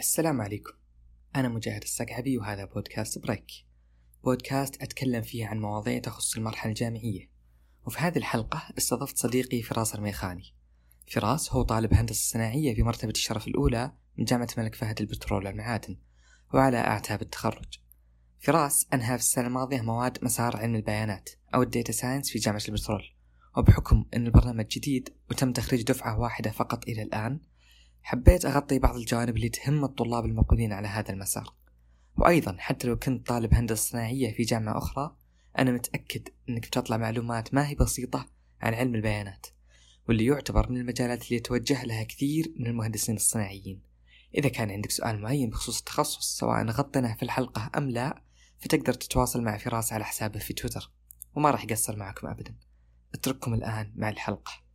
السلام عليكم. أنا مجاهد الصقعبي وهذا بودكاست بريك. بودكاست أتكلم فيه عن مواضيع تخص المرحلة الجامعية. وفي هذه الحلقة استضفت صديقي فراس الميخاني. فراس هو طالب هندسة صناعية في مرتبة الشرف الأولى من جامعة الملك فهد للبترول والمعادن وعلى أعتاب التخرج. فراس أنهى في السنة الماضية مواد مسار علم البيانات أو ال data science في جامعة البترول. وبحكم أن البرنامج جديد وتم تخريج دفعة واحدة فقط إلى الآن حبيت أغطي بعض الجوانب اللي تهم الطلاب المقبلين على هذا المسار. وأيضا حتى لو كنت طالب هندسة صناعية في جامعة أخرى أنا متأكد أنك بتطلع معلومات ما هي بسيطة عن علم البيانات واللي يعتبر من المجالات اللي يتوجه لها كثير من المهندسين الصناعيين. إذا كان عندك سؤال معين بخصوص التخصص سواء غطيناه في الحلقة أم لا فتقدر تتواصل مع فراس على حسابه في تويتر وما راح يقصر معكم أبدا. أترككم الآن مع الحلقة.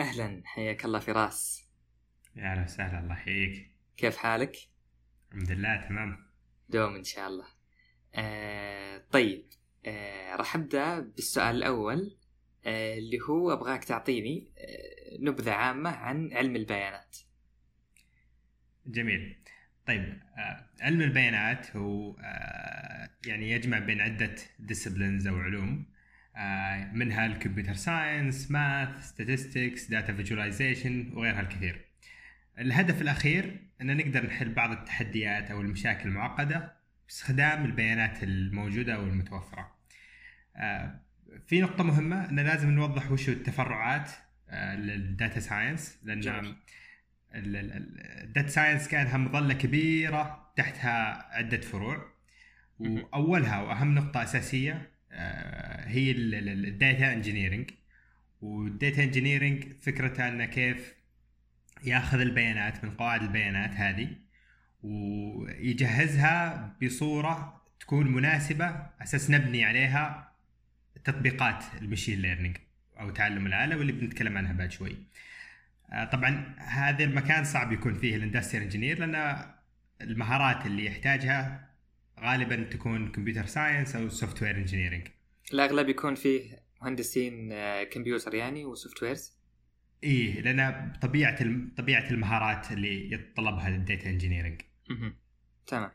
أهلا حياك الله فراس. يا أهلا وسهلا الله يحييك. كيف حالك؟ الحمد لله تمام. دوم إن شاء الله. آه طيب آه راح أبدأ بالسؤال الأول آه اللي هو أبغاك تعطيني آه نبذة عامة عن علم البيانات. جميل. طيب آه، علم البيانات هو آه، يعني يجمع بين عدة disciplines أو علوم. منها ال computer science math statistics data visualization وغيرها الكثير. الهدف الأخير أن نقدر نحل بعض التحديات أو المشاكل المعقدة باستخدام البيانات الموجودة أو المتوفرة. آه، في نقطة مهمة أن لازم نوضح وش التفرعات آه، لل data science جميل. ال data science كأنها مظلة كبيرة تحتها عدة فروع. وأهم نقطة أساسية آه، هي ال data engineering وال data engineering فكرتها إنه كيف يأخذ البيانات من قواعد البيانات هذه ويجهزها بصورة تكون مناسبة أساس نبني عليها تطبيقات ال machine learning أو تعلم الآلة واللي بنتكلم عنها بعد شوي. آه، طبعا هذا المكان صعب يكون فيه ال industrial engineer لأن المهارات اللي يحتاجها غالبا تكون computer science أو software engineering. الأغلب يكون فيه مهندسين آه، كمبيوتر يعني و software إيه لأن طبيعة طبيعة المهارات اللي يتطلبها ال data engineering. تمام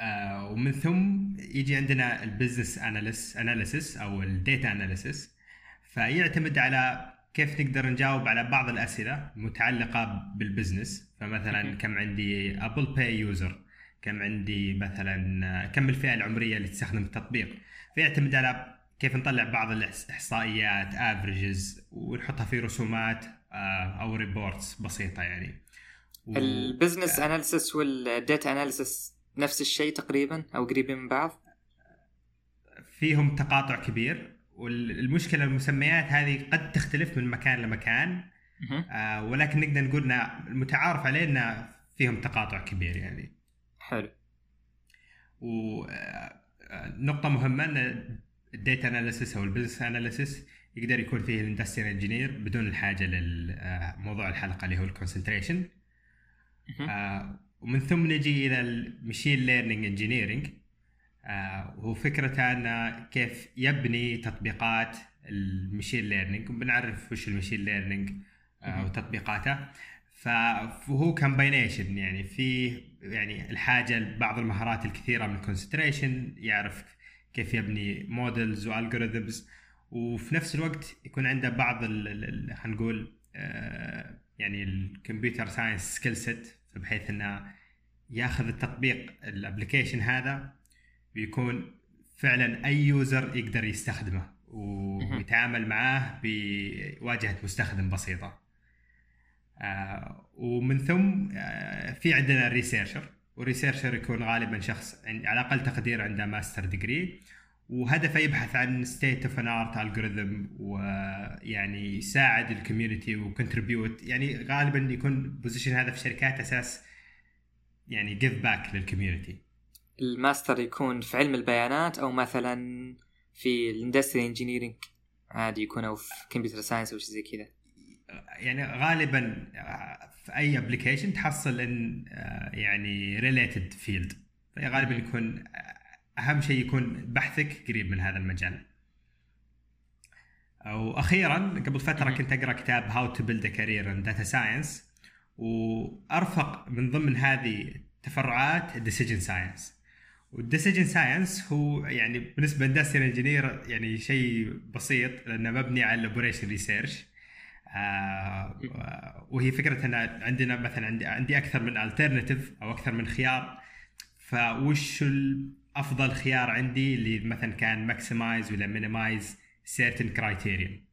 آه ومن ثم يجي عندنا ال business analys- analysis أو ال data analysis فيعتمد على كيف نقدر نجاوب على بعض الأسئلة المتعلقه بال business فمثلا. كم عندي apple pay user كم عندي مثلا كم الفئه العمرية اللي تستخدم التطبيق. فيعتمد على كيف نطلع بعض الاحصائيات averages ونحطها في رسومات آه، أو reports بسيطة يعني. و- ال business analysis وال data analysis نفس الشيء تقريبا أو قريبين من بعض؟ فيهم تقاطع كبير. والمشكلة المسميات هذه قد تختلف من مكان لمكان. آه، ولكن نقدر نقول ان المتعارف عليه ان فيهم تقاطع كبير يعني. حلو. ونقطة مهمة أن ال data analysis أو ال business analysis يقدر يكون فيه ال industrial engineer بدون الحاجة لموضوع الحلقة اللي هو ال concentration. آه، ومن ثم نجي إلى ال machine learning engineering وهو فكرته انه كيف يبني تطبيقات ال machine learning وبنعرف وش ال machine learning. وتطبيقاته. فهو combination يعني في يعني الحاجة لبعض المهارات الكثيرة من ال concentration يعرف كيف يبني models و algorithms وفي نفس الوقت يكون عنده بعض ال- ال- ال- خلينا نقول آه، يعني ال computer science skill set بحيث إنه ياخذ التطبيق ال application هذا ويكون فعلا أي user يقدر يستخدمه ويتعامل معاه بواجهة مستخدم بسيطة. آه، ومن ثم آه، في عندنا ال researcher وال researcher يكون غالبا شخص على أقل تقدير عنده master degree وهدفه يبحث عن state of an art algorithm ويعني يساعد ال community و contribute يعني غالبا يكون position هذا في شركات أساس يعني give back لل community الماستر يكون في علم البيانات أو مثلا في ال industry engineering عادي يكون أو في computer science أو شيء زي كذا. يعني غالبا آه، في أي application تحصل إن آه، يعني related field غالبا يكون آه، أهم شيء يكون بحثك قريب من هذا المجال. وأخيرا قبل فترة كنت أقرأ كتاب how to build career in data science وأرفق من ضمن هذه التفرعات ال decision science وال decision science هو يعني بالنسبة ل industrial engineer يعني شيء بسيط لأنه مبني على ال operation research وهي فكرة إن عندنا مثلا عندي عندي أكثر من alternative أو أكثر من خيار فوش افضل خيار عندي اللي مثلا كان maximize ولا minimize certain criteria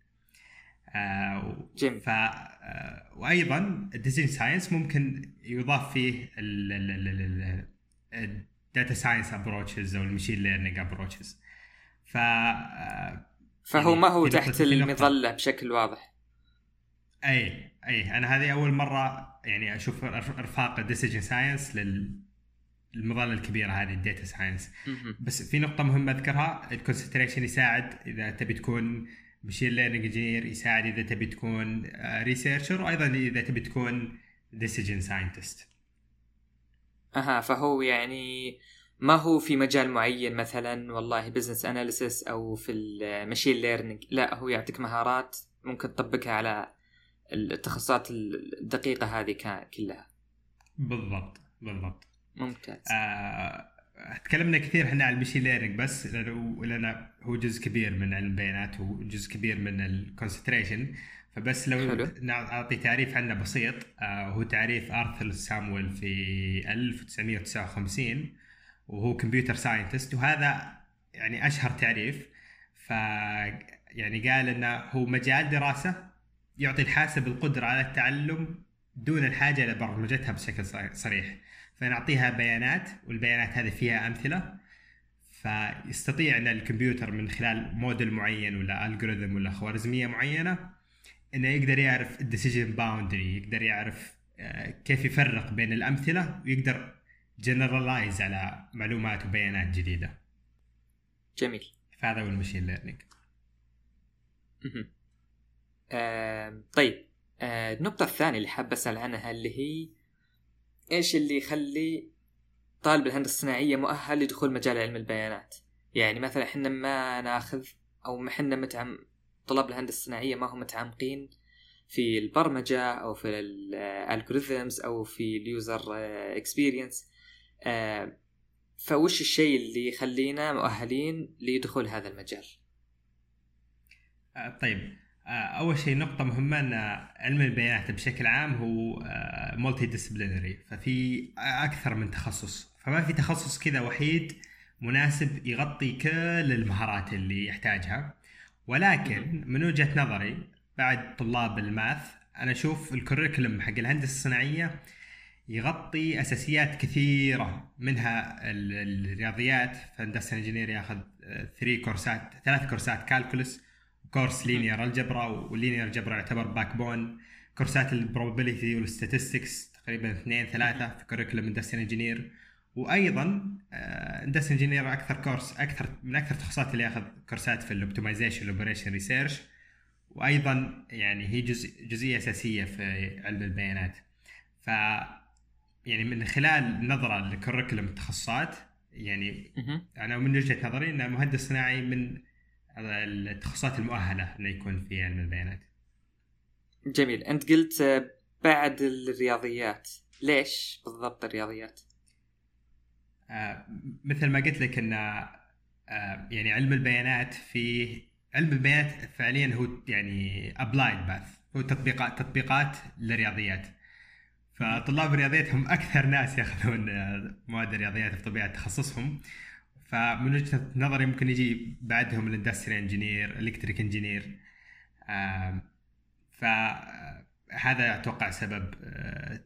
ف آه، وأيضا ال decision science ممكن يضاف فيه ال data science approaches أو ال machine learning approaches ف آه، فهو يعني ما هو تحت. المظلة بشكل واضح. أي أي. أنا هذه أول مرة يعني أشوف أرفاق ال decision science للمظلة الكبيرة هذه ال data science. بس في نقطة مهمة أذكرها ال concentration يساعد إذا تبي تكون machine learning engineer يساعد إذا تبي تكون researcher وأيضا إذا تبي تكون decision scientist أها فهو يعني ما هو في مجال معين مثلا؟ والله business analysis أو في ال machine learning لا هو يعطيك مهارات ممكن تطبقها على التخصصات الدقيقة هذه كلها. بالضبط بالضبط. ممتاز. آه تكلمنا كثير إحنا عن ال machine learning بس لأنه هو جزء كبير من علم البيانات وجزء كبير من ال concentration فبس لو حلو. نعطي تعريف عنه بسيط. آه هو تعريف أرثر سامويل في 1959 وهو computer scientist وهذا يعني أشهر تعريف. ف يعني قال إنه هو مجال دراسة يعطي الحاسب القدرة على التعلم دون الحاجة إلى برمجتها بشكل صريح فنعطيها بيانات والبيانات هذه فيها أمثلة. فيستطيع أن الكمبيوتر من خلال موديل معين ولا algorithm ولا خوارزمية معينة انه يقدر يعرف ال decision boundary يقدر يعرف آه، كيف يفرق بين الأمثلة ويقدر generalize على معلومات وبيانات جديدة. جميل. فهذا هو ال machine learning آم، طيب آه، النقطة الثانية اللي حاب أسأل عنها اللي هي إيش اللي يخلي طالب الهندسة الصناعية مؤهل لدخول مجال علم البيانات؟ يعني مثلا إحنا ما ناخذ أو ما إحنا متعم طلاب الهندسة الصناعية ما هم متعمقين في البرمجة أو في ال algorithms أو في ال user experience فوش الشيء اللي يخلينا مؤهلين لدخول هذا المجال؟ آه، طيب. آه، أول شيء نقطة مهمة أن علم البيانات بشكل عام هو multidisciplinary ففي أكثر من تخصص. فما في تخصص كذا وحيد مناسب يغطي كل المهارات اللي يحتاجها. ولكن من وجهة نظري بعد طلاب ال math أنا أشوف ال curriculum حق الهندسة الصناعية يغطي أساسيات كثيرة منها ال- الرياضيات. فهندسة engineer ياخذ three كورسات ثلاث كورسات calculus course linear algebra وال linear algebra يعتبر backbone كورسات ال probability وال statistics تقريبا اثنين ثلاثة في curriculum industrial engineer وأيضا industrial engineer أكثر course أكثر من أكثر التخصصات اللي ياخذ كورسات في ال optimization وال operation research وأيضا يعني هي جزء جزئية أساسية في علم البيانات. ف يعني من خلال نظرة لكوريكولم التخصصات يعني. أنا من وجهة نظري إن مهندس صناعي من التخصصات المؤهلة انه يكون في علم البيانات. جميل. أنت قلت بعد الرياضيات. ليش بالضبط الرياضيات؟ آه، مثل ما قلت لك إن آه، يعني علم البيانات في علم البيانات فعليا هو يعني applied math هو تطبيقات تطبيقات للرياضيات. فطلاب الرياضيات هم أكثر ناس ياخذون مواد الرياضيات في طبيعه تخصصهم. فمن وجهة نظري ممكن يجي بعدهم ال industry engineer electric engineer فهذا أتوقع سبب آه،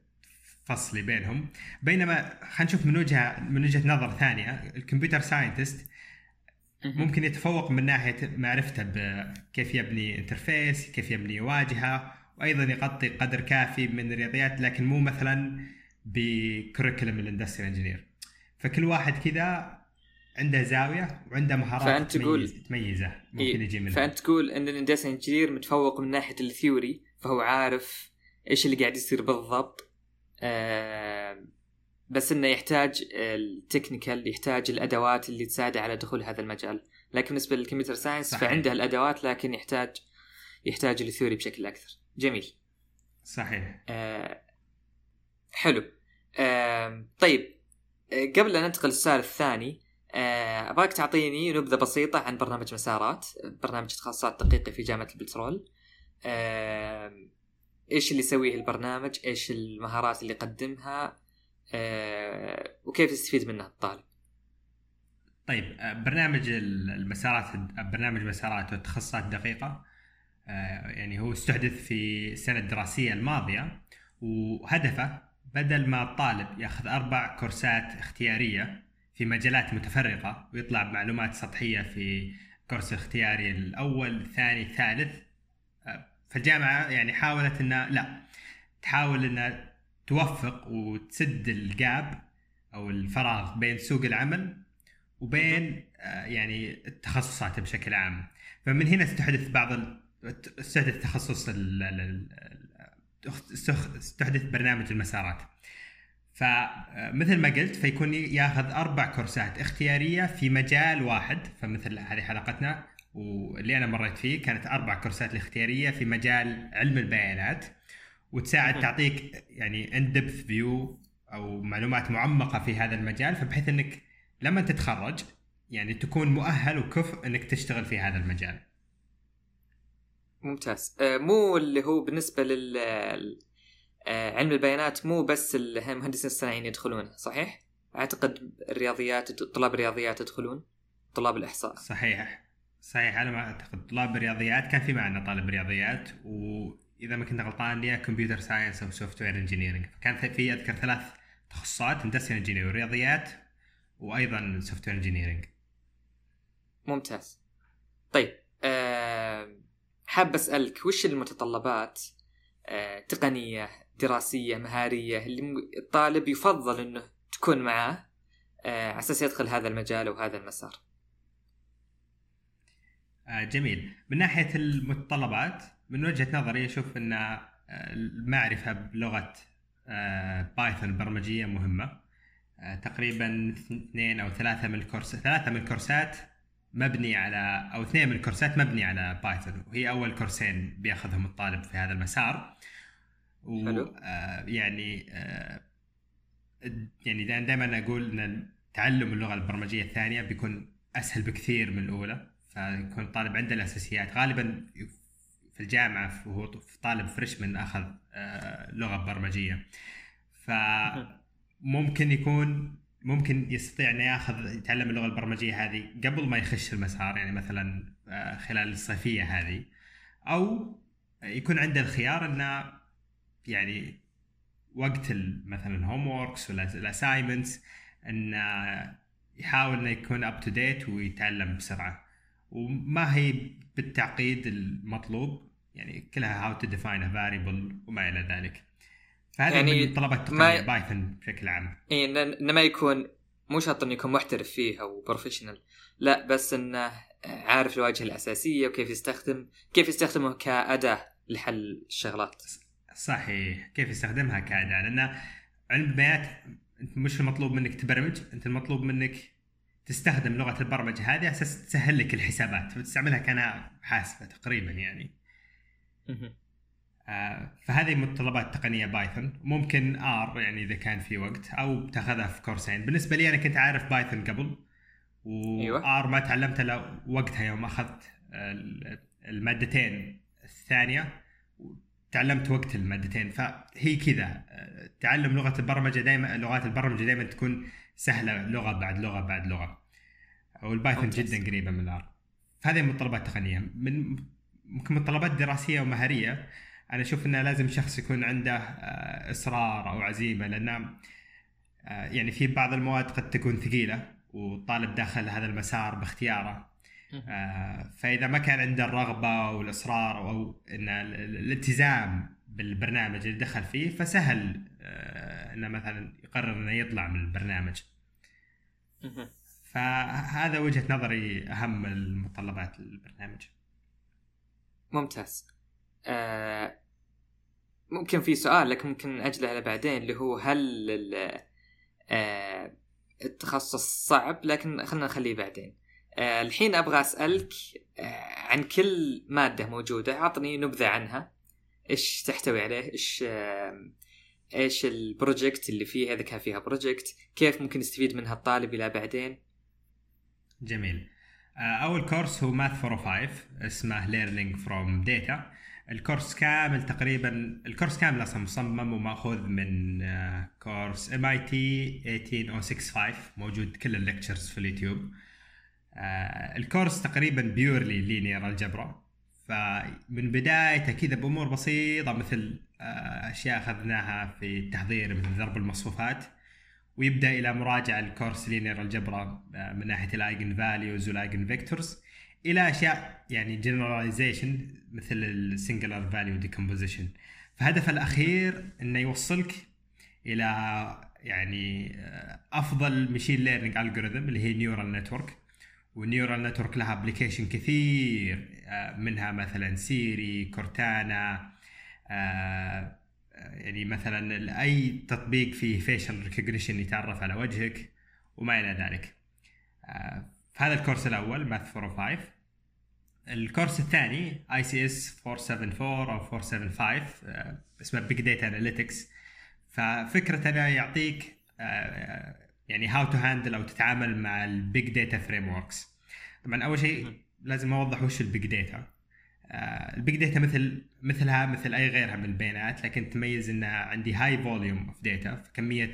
فصلي بينهم. بينما خلينا نشوف من وجهة من وجهة نظر ثانية ال computer scientist. ممكن يتفوق من ناحية معرفته بكيف يبني interface كيف يبني واجهة وأيضا يغطي قدر كافي من الرياضيات لكن مو مثلا ب curriculum ال industry engineer فكل واحد كذا عنده زاوية وعنده مهارات فأنت تقول- تميز تميزه. ممكن إيه، يجي منها فأنت تقول إن ال industry engineer متفوق من ناحية ال theory فهو عارف إيش اللي قاعد يصير بالضبط آه بس إنه يحتاج ال technical يحتاج الأدوات اللي تساعده على دخول هذا المجال. لكن بالنسبة لل computer science صحيح. فعنده الأدوات لكن يحتاج يحتاج ل theory بشكل أكثر. جميل. صحيح. آه حلو. آه طيب. آه قبل ان ننتقل للسؤال الثاني أبغاك تعطيني نبذة بسيطة عن برنامج مسارات برنامج تخصصات دقيقة في جامعة البترول. آه إيش اللي يسويه البرنامج؟ إيش المهارات اللي يقدمها؟ آه وكيف يستفيد منها الطالب؟ طيب آه، برنامج المسارات برنامج مسارات والتخصصات الدقيقه آه، يعني هو استحدث في السنة الدراسية الماضية وهدفه بدل ما الطالب ياخذ أربع كورسات اختيارية في مجالات متفرقة ويطلع بمعلومات سطحية في كورس الاختياري الأول الثاني الثالث. فالجامعة يعني حاولت انها لا تحاول إنها توفق وتسد الجاب أو الفراغ بين سوق العمل وبين آه، يعني التخصصات بشكل عام. فمن هنا استحدث بعض استحدث تخصص استحدث برنامج المسارات. فمثل ما قلت فيكون ياخذ أربع كورسات اختيارية في مجال واحد. فمثل هذه حلقتنا واللي أنا مريت فيه كانت أربع كورسات الاختيارية في مجال علم البيانات. وتساعد تعطيك يعني ان دبث فيو أو معلومات معمقة في هذا المجال فبحيث إنك لما تتخرج يعني تكون مؤهل وكفء إنك تشتغل في هذا المجال. ممتاز. آه، مو اللي هو بالنسبة لل علم البيانات مو بس المهندسين الصناعيين يدخلون صحيح؟ أعتقد الرياضيات طلاب الرياضيات يدخلون طلاب الإحصاء. صحيح. صحيح على ما أعتقد. طلاب الرياضيات كان في معنا طالب رياضيات وإذا ما كنت غلطان يا computer science أو software engineering كان في أذكر ثلاث تخصصات industrial engineer ورياضيات وأيضا software engineering ممتاز. طيب أه حاب أسألك وش المتطلبات أه تقنيه دراسية مهارية اللي الطالب يفضل إنه تكون معاه أه على أساس يدخل هذا المجال أو هذا المسار. آه جميل. من ناحية المتطلبات من وجهة نظري أشوف إن آه، المعرفة بلغة Python آه، البرمجيه مهمة. آه، تقريبا اثنين أو ثلاثة من ال course ثلاثة من الكورسات مبني على أو اثنين من الكورسات مبني على Python وهي أول كورسين بيأخذهم الطالب في هذا المسار. و آه يعني آه يعني دائما أقول إن تعلم اللغة البرمجية الثانية بيكون أسهل بكثير من الأولى فيكون الطالب عنده الأساسيات. غالبا في الجامعة وهو طالب فريشمان أخذ آه لغة برمجية. ف ممكن يكون ممكن يستطيع إنه يأخذ يتعلم اللغة البرمجية هذه قبل ما يخش المسار يعني مثلا خلال الصيفية هذه. أو يكون عنده الخيار إنه يعني وقت مثلا ال homeworks ولا ال assignments إنه يحاول إنه يكون up to date ويتعلم بسرعة. وما هي بالتعقيد المطلوب يعني كلها how to define variable وما إلى ذلك. فهذه يعني من طلبات تقنيه Python بشكل عام. اي إنه ما يكون مو شرط إنه يكون محترف فيه أو professional لا بس إنه عارف الواجهة الأساسية وكيف يستخدم كيف يستخدمه كأداة لحل الشغلات. صحيح. كيف يستخدمها كاداه لأن علم البيانات أنت مش المطلوب منك تبرمج أنت المطلوب منك تستخدم لغة البرمجة. هذه على أساس تسهل لك الحسابات. فتستعملها كانها حاسبة تقريبا يعني. آه، فهذه متطلبات تقنيه Python. ممكن R يعني إذا كان في وقت أو تاخذها في كورسين بالنسبة لي أنا كنت عارف Python قبل و R أيوة. ما تعلمت الا وقتها يوم أخذت المادتين الثانية. تعلمت وقت المادتين فهي كذا. تعلم لغة البرمجة دائما لغات البرمجة دائما تكون سهلة لغة بعد لغة بعد لغة. وال Python جدا قريبة من ال R فهذه متطلبات تقنية. من ممكن متطلبات دراسية ومهارية. أنا أشوف إنه لازم شخص يكون عنده آه، إصرار أو عزيمة لأن آه، يعني في بعض المواد قد تكون ثقيلة والطالب داخل هذا المسار باختياره. فإذا ما كان عنده الرغبة والإصرار أو إن الالتزام بالبرنامج اللي دخل فيه فسهل إنه مثلا يقرر إنه يطلع من البرنامج. فهذا وجهة نظري أهم المتطلبات البرنامج ممتاز. آه ممكن في سؤال لكن ممكن أجله على بعدين اللي هو هل آه التخصص صعب؟ لكن خلينا نخليه بعدين. آه الحين أبغى أسألك آه عن كل مادة موجودة. أعطني نبذة عنها. إيش تحتوي عليه؟ إيش آه إيش ال project اللي فيها إذا كان فيها project كيف ممكن يستفيد منها الطالب إلى بعدين؟ جميل. أول course هو Math 405 اسمه learning from data ال course كامل تقريبا ال course كامل أصلا مصمم ومأخوذ من course MIT 18065 موجود كل ال lectures في اليوتيوب. ال course تقريبا purely linear algebra فمن بدايته كذا بأمور بسيطة مثل أشياء أخذناها في التحضير مثل ضرب المصفوفات ويبدأ إلى مراجعة ال course linear algebra من ناحية ال eigenvalues وال eigenvectors إلى أشياء يعني generalization مثل ال singular value decomposition فهدف الأخير إنه يوصلك إلى يعني أفضل machine learning algorithm اللي هي neural network وال neural network لها application كثير منها مثلا Siri Cortana يعني مثلا أي تطبيق فيه facial recognition يتعرف على وجهك وما إلى ذلك. فهذا ال course الأول Math 405 ال course الثاني ICS 474 أو 475 اسمه big data analytics ففكرة انه يعطيك يعني how to handle أو تتعامل مع ال big data frameworks طبعا أول شيء لازم أوضح وش ال big data ال big data مثل مثلها مثل أي غيرها من البيانات لكن تميز ان عندي high volume of data كمية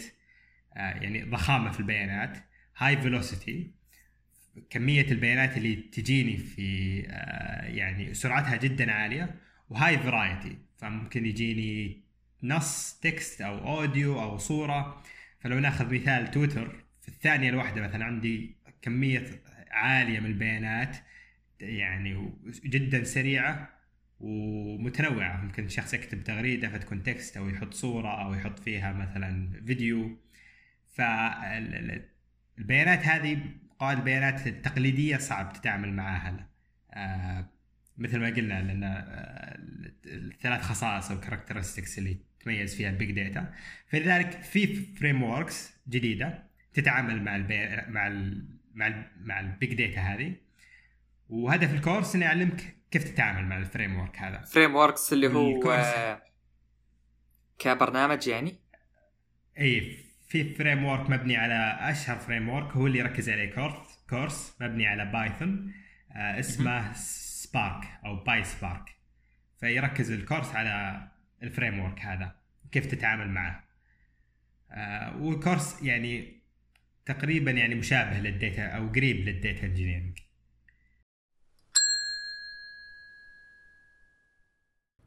يعني ضخامة في البيانات high velocity كمية البيانات اللي تجيني في يعني سرعتها جدا عالية و high variety فممكن يجيني نص text أو audio أو صورة. فلو ناخذ مثال تويتر في الثانية الواحدة مثلا عندي كمية عالية من البيانات يعني جدا سريعة ومتنوعة. ممكن شخص يكتب تغريدة فتكون text أو يحط صورة أو يحط فيها مثلا فيديو. فالبيانات هذه قواعد البيانات التقليديه صعب تتعامل معها آه مثل ما قلنا لأن آه الثلاث خصائص أو characteristics اللي تميز فيها ال big data فلذلك في frameworks جديدة تتعامل مع البي... مع ال... مع ال... مع ال big data هذه. وهدف ال course إنه يعلمك كيف تتعامل مع ال framework هذا. frameworks اللي هو آه كبرنامج يعني؟ اي في framework مبني على أشهر framework هو اللي يركز عليه course course مبني على Python آه اسمه Spark أو PySpark فيركز ال course على ال framework هذا كيف تتعامل معه. آه وال course يعني تقريبا يعني مشابه لل data أو قريب لل data engineering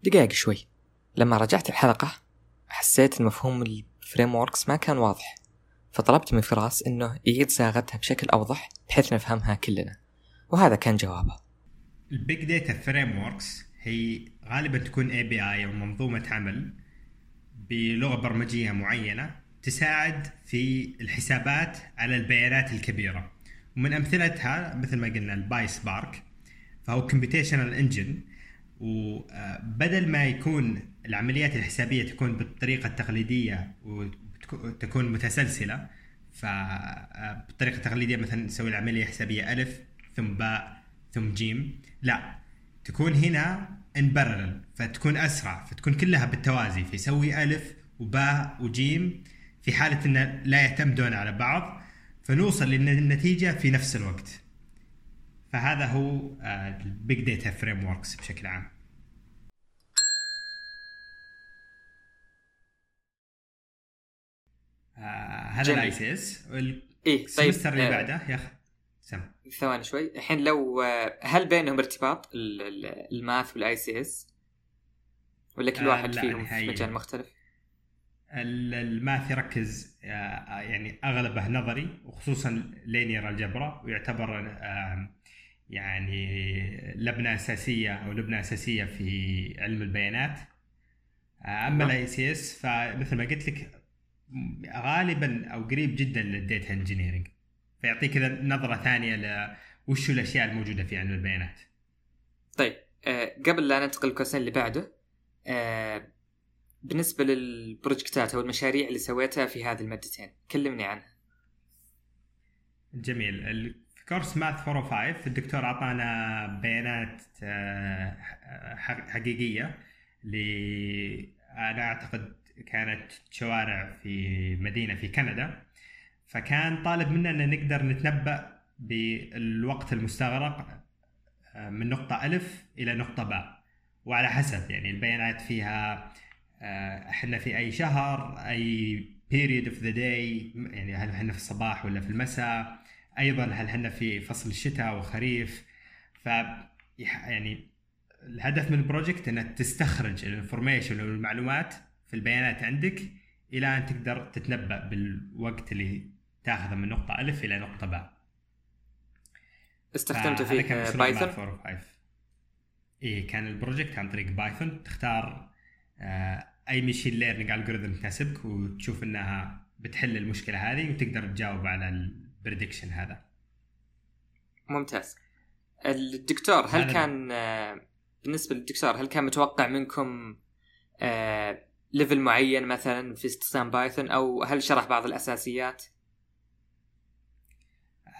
دقائق شوي. لما رجعت الحلقة حسيت إن مفهوم ال frameworks ما كان واضح. فطلبت من فراس إنه يعيد صياغتها بشكل أوضح بحيث نفهمها كلنا. وهذا كان جوابه. ال big data frameworks هي غالبا تكون API أو منظومة عمل بلغة برمجية معينة تساعد في الحسابات على البيانات الكبيرة. ومن أمثلتها مثل ما قلنا ال PySpark فهو computational engine. وبدل ما يكون العمليات الحسابية تكون بالطريقة التقليدية وتكون متسلسلة فبالطريقه التقليدية مثلا نسوي العملية الحسابيه ألف ثم باء ثم جيم. لا تكون هنا in parallel فتكون أسرع فتكون كلها بالتوازي فيسوي ألف وباء وجيم في حالة إن لا يعتمدون على بعض فنوصل للنتيجة في نفس الوقت. فهذا هو ال big data frameworks بشكل عام. آه هذا ال ICS ال semester اللي بعده يا أخي. سم ثواني شوي. الحين لو هل بينهم ارتباط ال math وال ICS ولا كل واحد آه فيهم في مجال مختلف؟ ال math يركز يعني أغلبه نظري وخصوصا linear algebra ويعتبر يعني لبنة أساسية أو لبنة أساسية في علم البيانات. أما ال ICS فمثل ما قلت لك غالبا أو قريب جدا لل data engineering فيعطيك كذا نظرة ثانية ل وش الأشياء الموجودة في علم البيانات. طيب آه قبل لا ننتقل لل question اللي بعده آه بالنسبة للبروجكتات أو المشاريع اللي سويتها في هذه المادتين كلمني عنها. جميل كورس ماث 405 الدكتور أعطانا بيانات آه، حقيقية ل أنا أعتقد كانت شوارع في مدينة في كندا فكان طالب منا أن نقدر نتنبأ بالوقت المستغرق آه، من نقطة ألف إلى نقطة باء. وعلى حسب يعني البيانات فيها آه، إحنا في أي شهر أي period of the day يعني هل إحنا في الصباح ولا في المساء؟ أيضا هل إحنا في فصل الشتاء وخريف؟ ف يعني الهدف من ال project إنك تستخرج ال information والمعلومات في البيانات عندك إلى أن تقدر تتنبأ بالوقت اللي تاخذه من نقطة ألف إلى نقطة باء. استخدمت فيه بايثون اي كان البروجكت عن طريق بايثون. تختار آه، أي machine learning algorithm تناسبك وتشوف إنها بتحل المشكلة هذه وتقدر تجاوب على ال prediction هذا. ممتاز. الدكتور هل كان آه، بالنسبة للدكتور هل كان متوقع منكم level آه، معين مثلا في استخدام Python؟ أو هل شرح بعض الأساسيات؟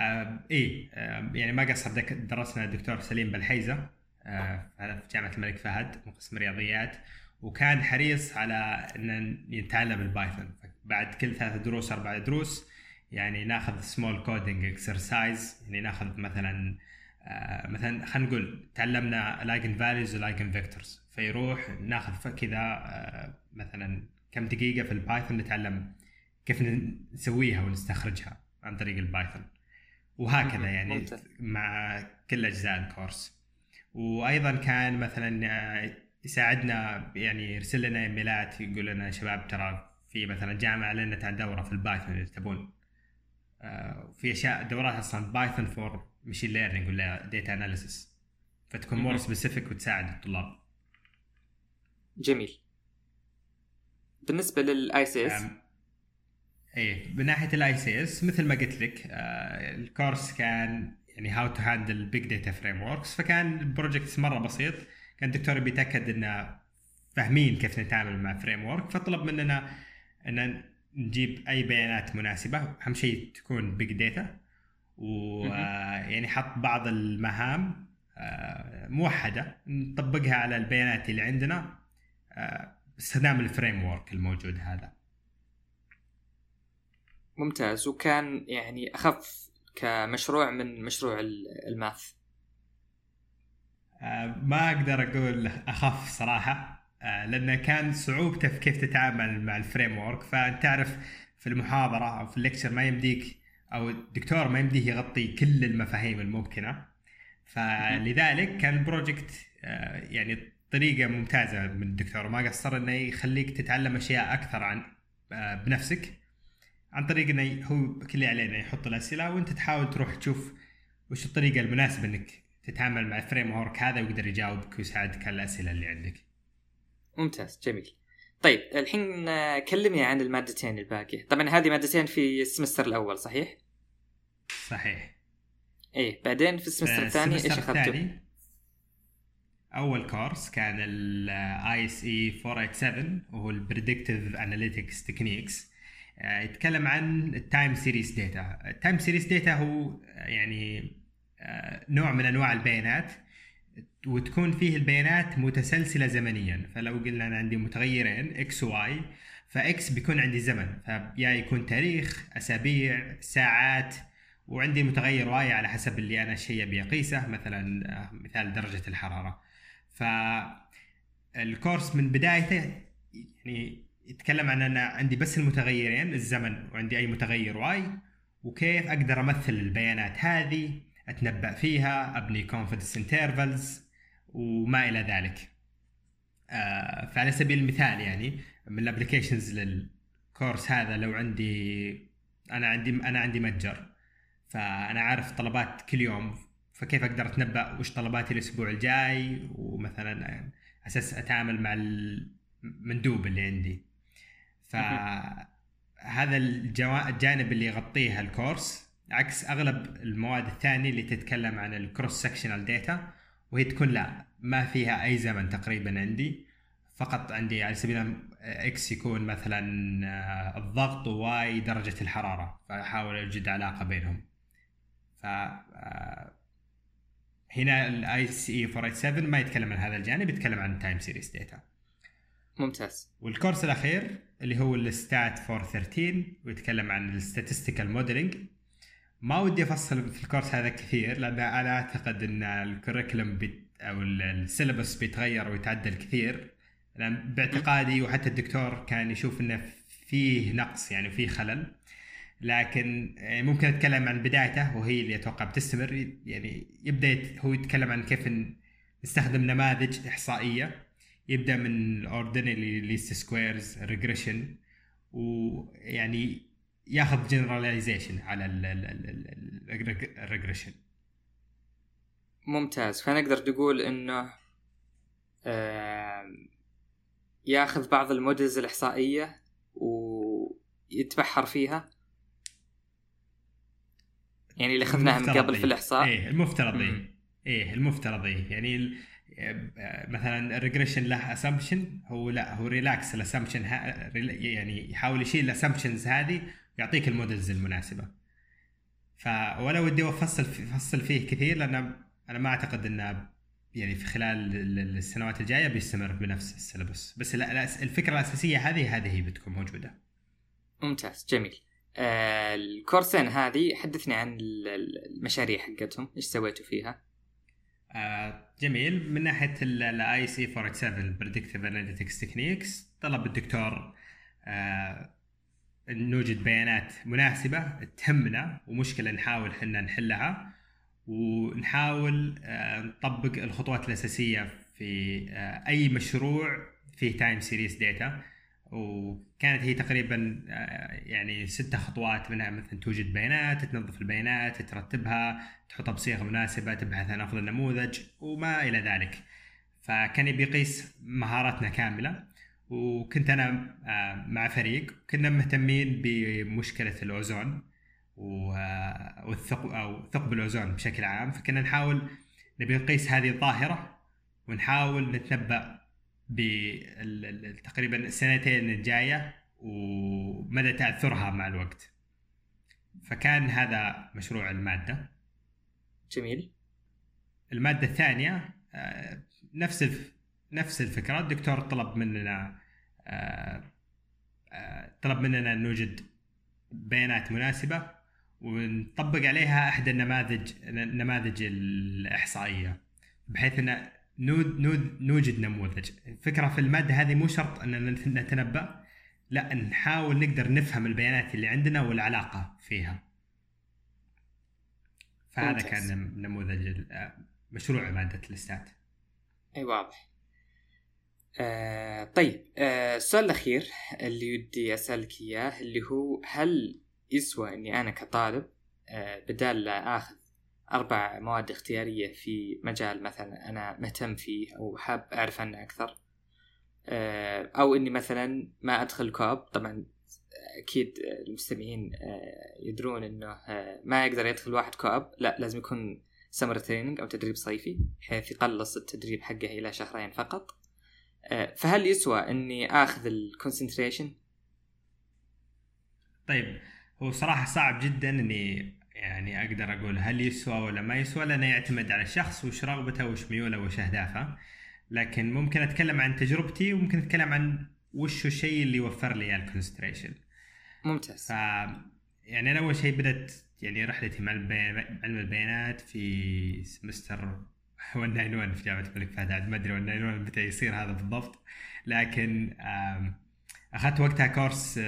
آه إيه آه يعني ما قصر درسنا الدكتور سليم بالحيزه آه في جامعة الملك فهد من قسم الرياضيات وكان حريص على إن يتعلم ال Python بعد كل ثلاث دروس أربع دروس يعني ناخذ small coding exercise يعني ناخذ مثلا آه مثلا خلينا نقول تعلمنا ال eigenvalues وال eigenvectors فيروح ناخذ كذا آه مثلا كم دقيقة في ال Python نتعلم كيف نسويها ونستخرجها عن طريق ال Python وهكذا يعني مع كل أجزاء ال course. وأيضا كان مثلا آه، يساعدنا يعني يرسل لنا إيميلات يقول لنا يا شباب ترى في مثلا جامعة اعلنت عن دورة في ال Python إذا تبون. آه، في أشياء دورات أصلا Python for machine learning ولا data analysis. فتكون more specific وتساعد الطلاب. جميل. بالنسبة لل ICS إيه من ناحيه ال ICS مثل ما قلت لك آه ال course كان يعني how to handle big data frameworks فكان ال project مرة بسيط. كان الدكتور بيتأكد ان فاهمين كيف نتعامل مع framework فطلب مننا إن نجيب أي بيانات مناسبة. أهم شيء تكون big data ويعني حط بعض المهام آه، موحدة نطبقها على البيانات اللي عندنا آه، باستخدام ال framework الموجود هذا. ممتاز وكان يعني أخف كمشروع من مشروع ال math. آه، ما أقدر أقول أخف صراحة آه، لأنه كان صعوبته في كيف تتعامل مع ال framework فأنت تعرف في المحاضرة أو في ال lecture ما يمديك أو الدكتور ما يمديه يغطي كل المفاهيم الممكنة. فلذلك كان ال project آه، يعني طريقة ممتازة من الدكتور وما قصر إنه يخليك تتعلم أشياء أكثر عن بنفسك. عن طريق إنه هو كل اللي علينا يحط الأسئلة وأنت تحاول تروح تشوف وش الطريقة المناسبة إنك تتعامل مع ال framework هذا ويقدر يجاوبك ويساعدك على الأسئلة اللي عندك. ممتاز جميل. طيب الحين كلمني عن المادتين الباقية، طبعا هذه مادتين في ال semester الأول صحيح؟ صحيح. إيه بعدين في ال semester الثاني إيش اخذته؟ أول course كان ال ISE 487 وهو ال predictive analytics techniques يتكلم عن ال time series data ال time series data هو يعني آه، نوع من أنواع البيانات وتكون فيه البيانات متسلسلة زمنيا. فلو قلنا أنا عندي متغيرين X و Y ف X بيكون عندي زمن. فيا يكون تاريخ أسابيع ساعات وعندي متغير Y على حسب اللي أنا الشيء أبي أقيسه مثلا آه، مثال درجة الحرارة. فال course من بدايته يعني يتكلم عن أنا عندي بس المتغيرين الزمن وعندي أي متغير Y وكيف أقدر أمثل البيانات هذه أتنبأ فيها أبني confidence intervals وما إلى ذلك. آه فعلى سبيل المثال يعني من ال applications لل course هذا لو عندي أنا عندي أنا عندي متجر فأنا عارف طلبات كل يوم فكيف أقدر أتنبأ وش طلباتي الأسبوع الجاي ومثلا أساس أتعامل مع المندوب اللي عندي. فهذا الجانب اللي يغطيه ال course عكس أغلب المواد الثانية اللي تتكلم عن ال cross sectional data وهي تكون لا ما فيها أي زمن تقريبا عندي. فقط عندي على سبيل X يكون مثلا آه، الضغط و Y درجة الحرارة فأحاول أوجد علاقة بينهم. ف آه، هنا ال ISE 487 ما يتكلم عن هذا الجانب يتكلم عن time series data ممتاز. وال course الأخير اللي هو ال STAT 413 ويتكلم عن ال statistical modeling ما ودي أفصل في ال course هذا كثير لأن أنا أعتقد إن ال curriculum بيت أو ال syllabus بيتغير ويتعدل كثير. لأن باعتقادي وحتى الدكتور كان يشوف إنه فيه نقص يعني فيه خلل. لكن ممكن أتكلم عن بدايته وهي اللي أتوقع بتستمر. يعني يبدأ هو يتكلم عن كيف نستخدم نماذج إحصائية. يبدأ من ال ordinary least squares regression ويعني ياخذ generalization على ال regression ممتاز. فنقدر نقول إنه ياخذ بعض ال models الإحصائية ويتبحر فيها. يعني اللي اخذناها من قبل في الإحصاء. إيه المفترض إيه. إيه المفترض إيه. يعني مثلا ال regression له assumption هو لا هو relax ال assumption يعني يحاول يشيل ال assumptions هذه ويعطيك ال models المناسبة. ف ولا ودي أفصل أفصل فيه كثير لأن أنا ما أعتقد إنه يعني في خلال السنوات الجاية بيستمر بنفس ال syllabus. بس الفكرة الأساسية هذه هذه بتكون موجودة. ممتاز جميل. آه ال course ين هذه حدثني عن المشاريع حقتهم إيش سويتوا فيها؟ آه جميل. من ناحية ال ISE 487 predictive analytics techniques طلب الدكتور آه نوجد بيانات مناسبة تهمنا ومشكلة نحاول إحنا نحلها ونحاول آه نطبق الخطوات الأساسية في أي مشروع فيه time series data وكانت هي تقريبا آه، يعني ستة خطوات منها مثلا توجد بيانات تنظف البيانات ترتبها تحطها بصيغة مناسبة تبحث عن افضل نموذج وما إلى ذلك. فكان يبي يقيس مهاراتنا كاملة. وكنت أنا آه، مع فريق كنا مهتمين بمشكلة الأوزون آه، والثقب أو ثقب الأوزون بشكل عام. فكنا نحاول نبي نقيس هذه الظاهرة ونحاول نتنبأ تقريبا السنتين الجاية ومدى تأثرها مع الوقت. فكان هذا مشروع المادة. جميل. المادة الثانية آه، نفس نفس الفكرة. الدكتور طلب مننا آه، آه، طلب مننا ان نوجد بيانات مناسبة ونطبق عليها احد النماذج النماذج الإحصائية بحيث إن نوجد نموذج. الفكرة في المادة هذه مو شرط أن نتنبأ لا نحاول نقدر نفهم البيانات اللي عندنا والعلاقة فيها. فهذا ممتاز. كان نموذج مشروع مادة الاستات أي واضح. آه طيب. آه السؤال الأخير اللي ودي أسألك إياه اللي هو هل يسوى إني أنا كطالب آه بدال لا أخذ أربع مواد اختيارية في مجال مثلا أنا مهتم فيه أو حاب أعرف عنه أكثر. آه، أو إني مثلا ما أدخل كوب. طبعا أكيد المستمعين آه، يدرون إنه آه، ما يقدر يدخل واحد co-op. لا لازم يكون summer training أو تدريب صيفي بحيث يقلص التدريب حقه إلى شهرين فقط. فهل يسوى إني آخذ ال concentration؟ طيب هو صراحة صعب جدا إني يعني أقدر أقول هل يسوى ولا ما يسوى لأنه يعتمد على الشخص وش رغبته وش ميوله وش أهدافه. لكن ممكن أتكلم عن تجربتي وممكن أتكلم عن وش الشيء اللي وفر لي ال concentration ممتاز. ف يعني أنا أول شيء بدأت يعني رحلتي مع علم البيانات في semester 191 في جامعة الملك فهد. عاد ما أدري 191 متى يصير هذا بالضبط. لكن أخذت وقتها course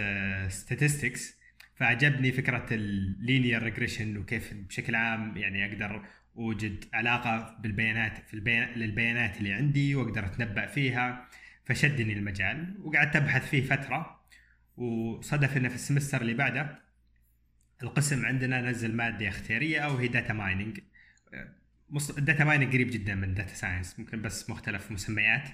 statistics فعجبني فكرة ال linear regression وكيف بشكل عام يعني أقدر أوجد علاقة بالبيانات في البيان للبيانات اللي عندي وأقدر أتنبأ فيها فشدني المجال وقعدت أبحث فيه فترة وصدف إنه في ال semester اللي بعده القسم عندنا نزل مادة اختيارية أو هي data mining ال data mining قريب جدا من data science ممكن بس مختلف مسميات.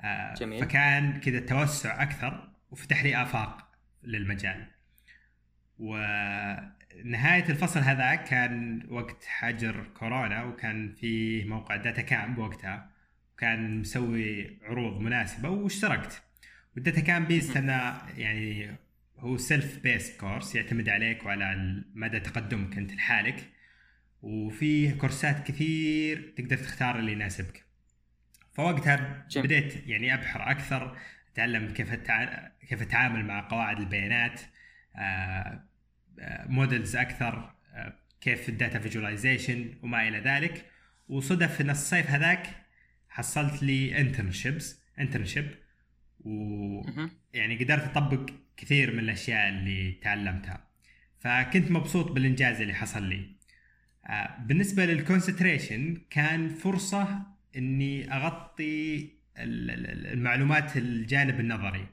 آه، جميل. فكان كذا توسع أكثر وفتح لي آفاق للمجال. ونهاية الفصل هذا كان وقت حجر كورونا وكان في موقع DataCamp وقتها. وكان مسوي عروض مناسبة واشتركت. وال DataCamp based أنا يعني هو self-paced course يعتمد عليك وعلى مدى تقدمك أنت لحالك. وفي كورسات كثير تقدر تختار اللي يناسبك. فوقتها جميل. بديت يعني أبحر أكثر أتعلم كيف. كيف أتعامل مع قواعد البيانات. models أكثر آه، كيف ال data visualization وما إلى ذلك. وصدف ان الصيف هذاك حصلت لي internships internship ويعني قدرت أطبق كثير من الأشياء اللي تعلمتها. فكنت مبسوط بالإنجاز اللي حصل لي. آه، بالنسبة لل concentration كان فرصة إني أغطي المعلومات الجانب النظري.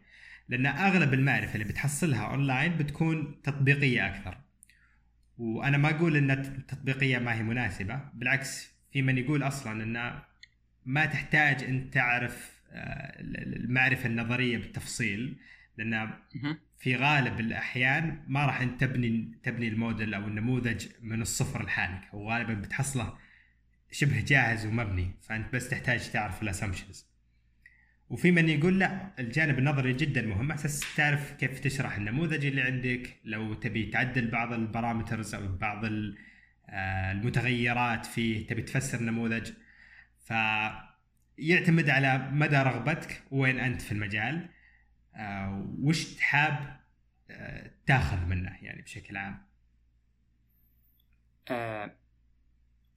لأن أغلب المعرفة اللي بتحصلها اونلاين بتكون تطبيقية أكثر. وأنا ما أقول إن التطبيقية ما هي مناسبة بالعكس في من يقول أصلا إن ما تحتاج إن تعرف آه، المعرفة النظرية بالتفصيل لأن في غالب الأحيان ما راح انت تبني تبني الموديل أو النموذج من الصفر لحالك. هو غالبا بتحصله شبه جاهز ومبني فأنت بس تحتاج تعرف ال assumptions وفي من يقول لا الجانب النظري جدا مهم. أساس تعرف كيف تشرح النموذج اللي عندك. لو تبي تعدل بعض ال parameters أو بعض آه، المتغيرات فيه تبي تفسر نموذج. فيعتمد على مدى رغبتك وين أنت في المجال آه، وش حاب آه، تاخذ منه يعني بشكل عام.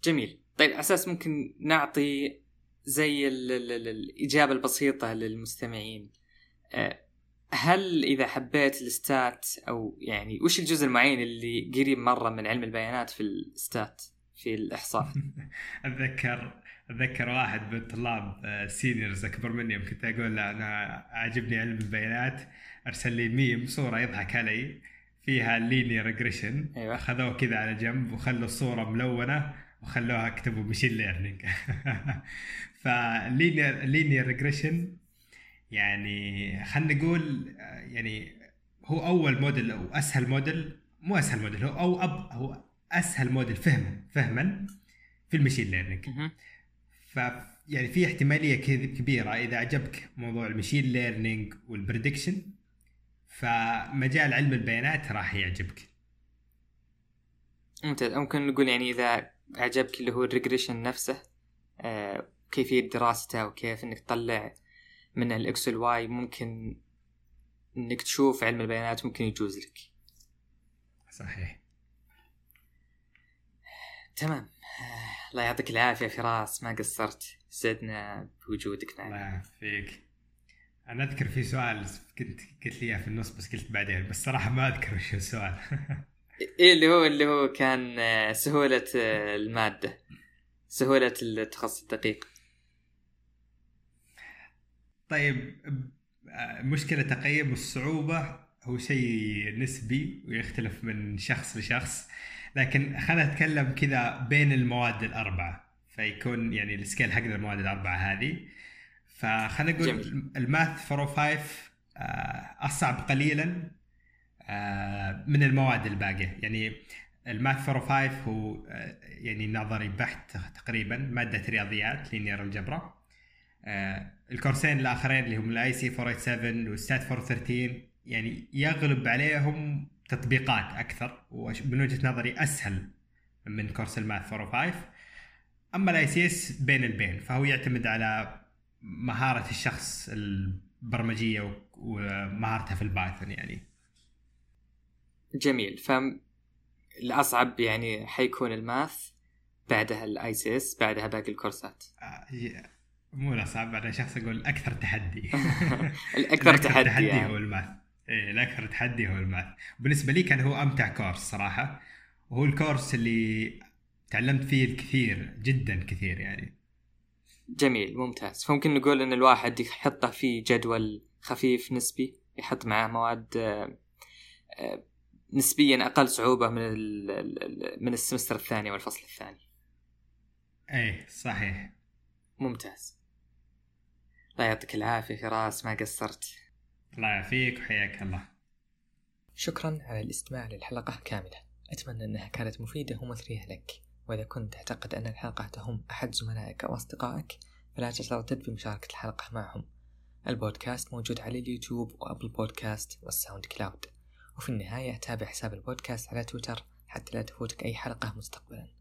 جميل. طيب أساس ممكن نعطي زي ال ال ال الإجابة البسيطة للمستمعين. آه، هل إذا حبيت الستات أو يعني وش الجزء المعين اللي قريب مرة من علم البيانات في الستات في الإحصاء؟ أتذكر أتذكر واحد من الطلاب seniors أكبر مني كنت أقول له أنا عاجبني علم البيانات أرسل لي ميم صورة يضحك علي فيها linear regression أيوة. أخذوه كذا على جنب وخلوا الصورة ملونة. وخلوها اكتبوا machine learning ف linear linear regression يعني خلينا نقول يعني هو أول موديل أو أسهل موديل مو أسهل موديل هو أو أب هو أسهل موديل فهما فهما في ال machine learning ف يعني في احتمالية كبيرة إذا عجبك موضوع ال machine learning وال prediction فمجال علم البيانات راح يعجبك. ممتاز. ممكن نقول يعني إذا عجبك اللي هو ال regression نفسه آه كيفية دراسته وكيف إنك تطلع من ال X وال Y ممكن إنك تشوف علم البيانات ممكن يجوز لك. صحيح. تمام. آه الله يعطيك العافية فراس ما قصرت. سعدنا بوجودك معنا الله يعافيك. أنا أذكر في سؤال كنت قلت لي في النص بس قلت بعدين بس صراحة ما أذكر وش السؤال. إيه اللي هو اللي هو كان آه، سهولة آه، المادة. سهولة التخصص الدقيق. طيب آه، مشكلة تقييم الصعوبة هو شيء نسبي ويختلف من شخص لشخص. لكن خلينا نتكلم كذا بين المواد الأربعة. فيكون يعني ال scale حق المواد الأربعة هذه. فخلينا نقول. ال Math 405 أصعب قليلا. من المواد الباقية. يعني ال Math 405 هو آه، يعني نظري بحت تقريبا مادة رياضيات linear algebra. آه، الكورسين الآخرين اللي هم ال ICS 487 وال Stat 413 يعني يغلب عليهم تطبيقات أكثر ومن وجهة نظري أسهل من كورس ال Math 405 أما ال ICS بين البين فهو يعتمد على مهارة الشخص البرمجية ومهارته في ال Python يعني. جميل. ف الأصعب يعني حيكون ال Math بعدها ال ICS بعدها باقي الكورسات. آه مو الأصعب أنا شخص أقول أكثر تحدي. الأكثر تحدي, تحدي يعني. هو ال Math. إيه الأكثر تحدي هو ال Math. بالنسبة لي كان هو أمتع كورس صراحة. وهو الكورس اللي تعلمت فيه الكثير جدا كثير يعني. جميل ممتاز. فممكن نقول إن الواحد يحطه في جدول خفيف نسبي يحط معاه مواد آه، آه، نسبيا أقل صعوبة من من ال semester الثاني والفصل الثاني. إيه صحيح. ممتاز. الله يعطيك العافية فراس ما قصرت. الله يعافيك وحياك الله. شكرا على الاستماع للحلقة كاملة. أتمنى أنها كانت مفيدة ومثرية لك. وإذا كنت تعتقد أن الحلقة تهم أحد زملائك أو أصدقائك فلا تتردد بمشاركه الحلقة معهم. البودكاست موجود على ال YouTube و Apple Podcasts وال SoundCloud. وفي النهاية تابع حساب البودكاست على تويتر حتى لا تفوتك أي حلقة مستقبلا.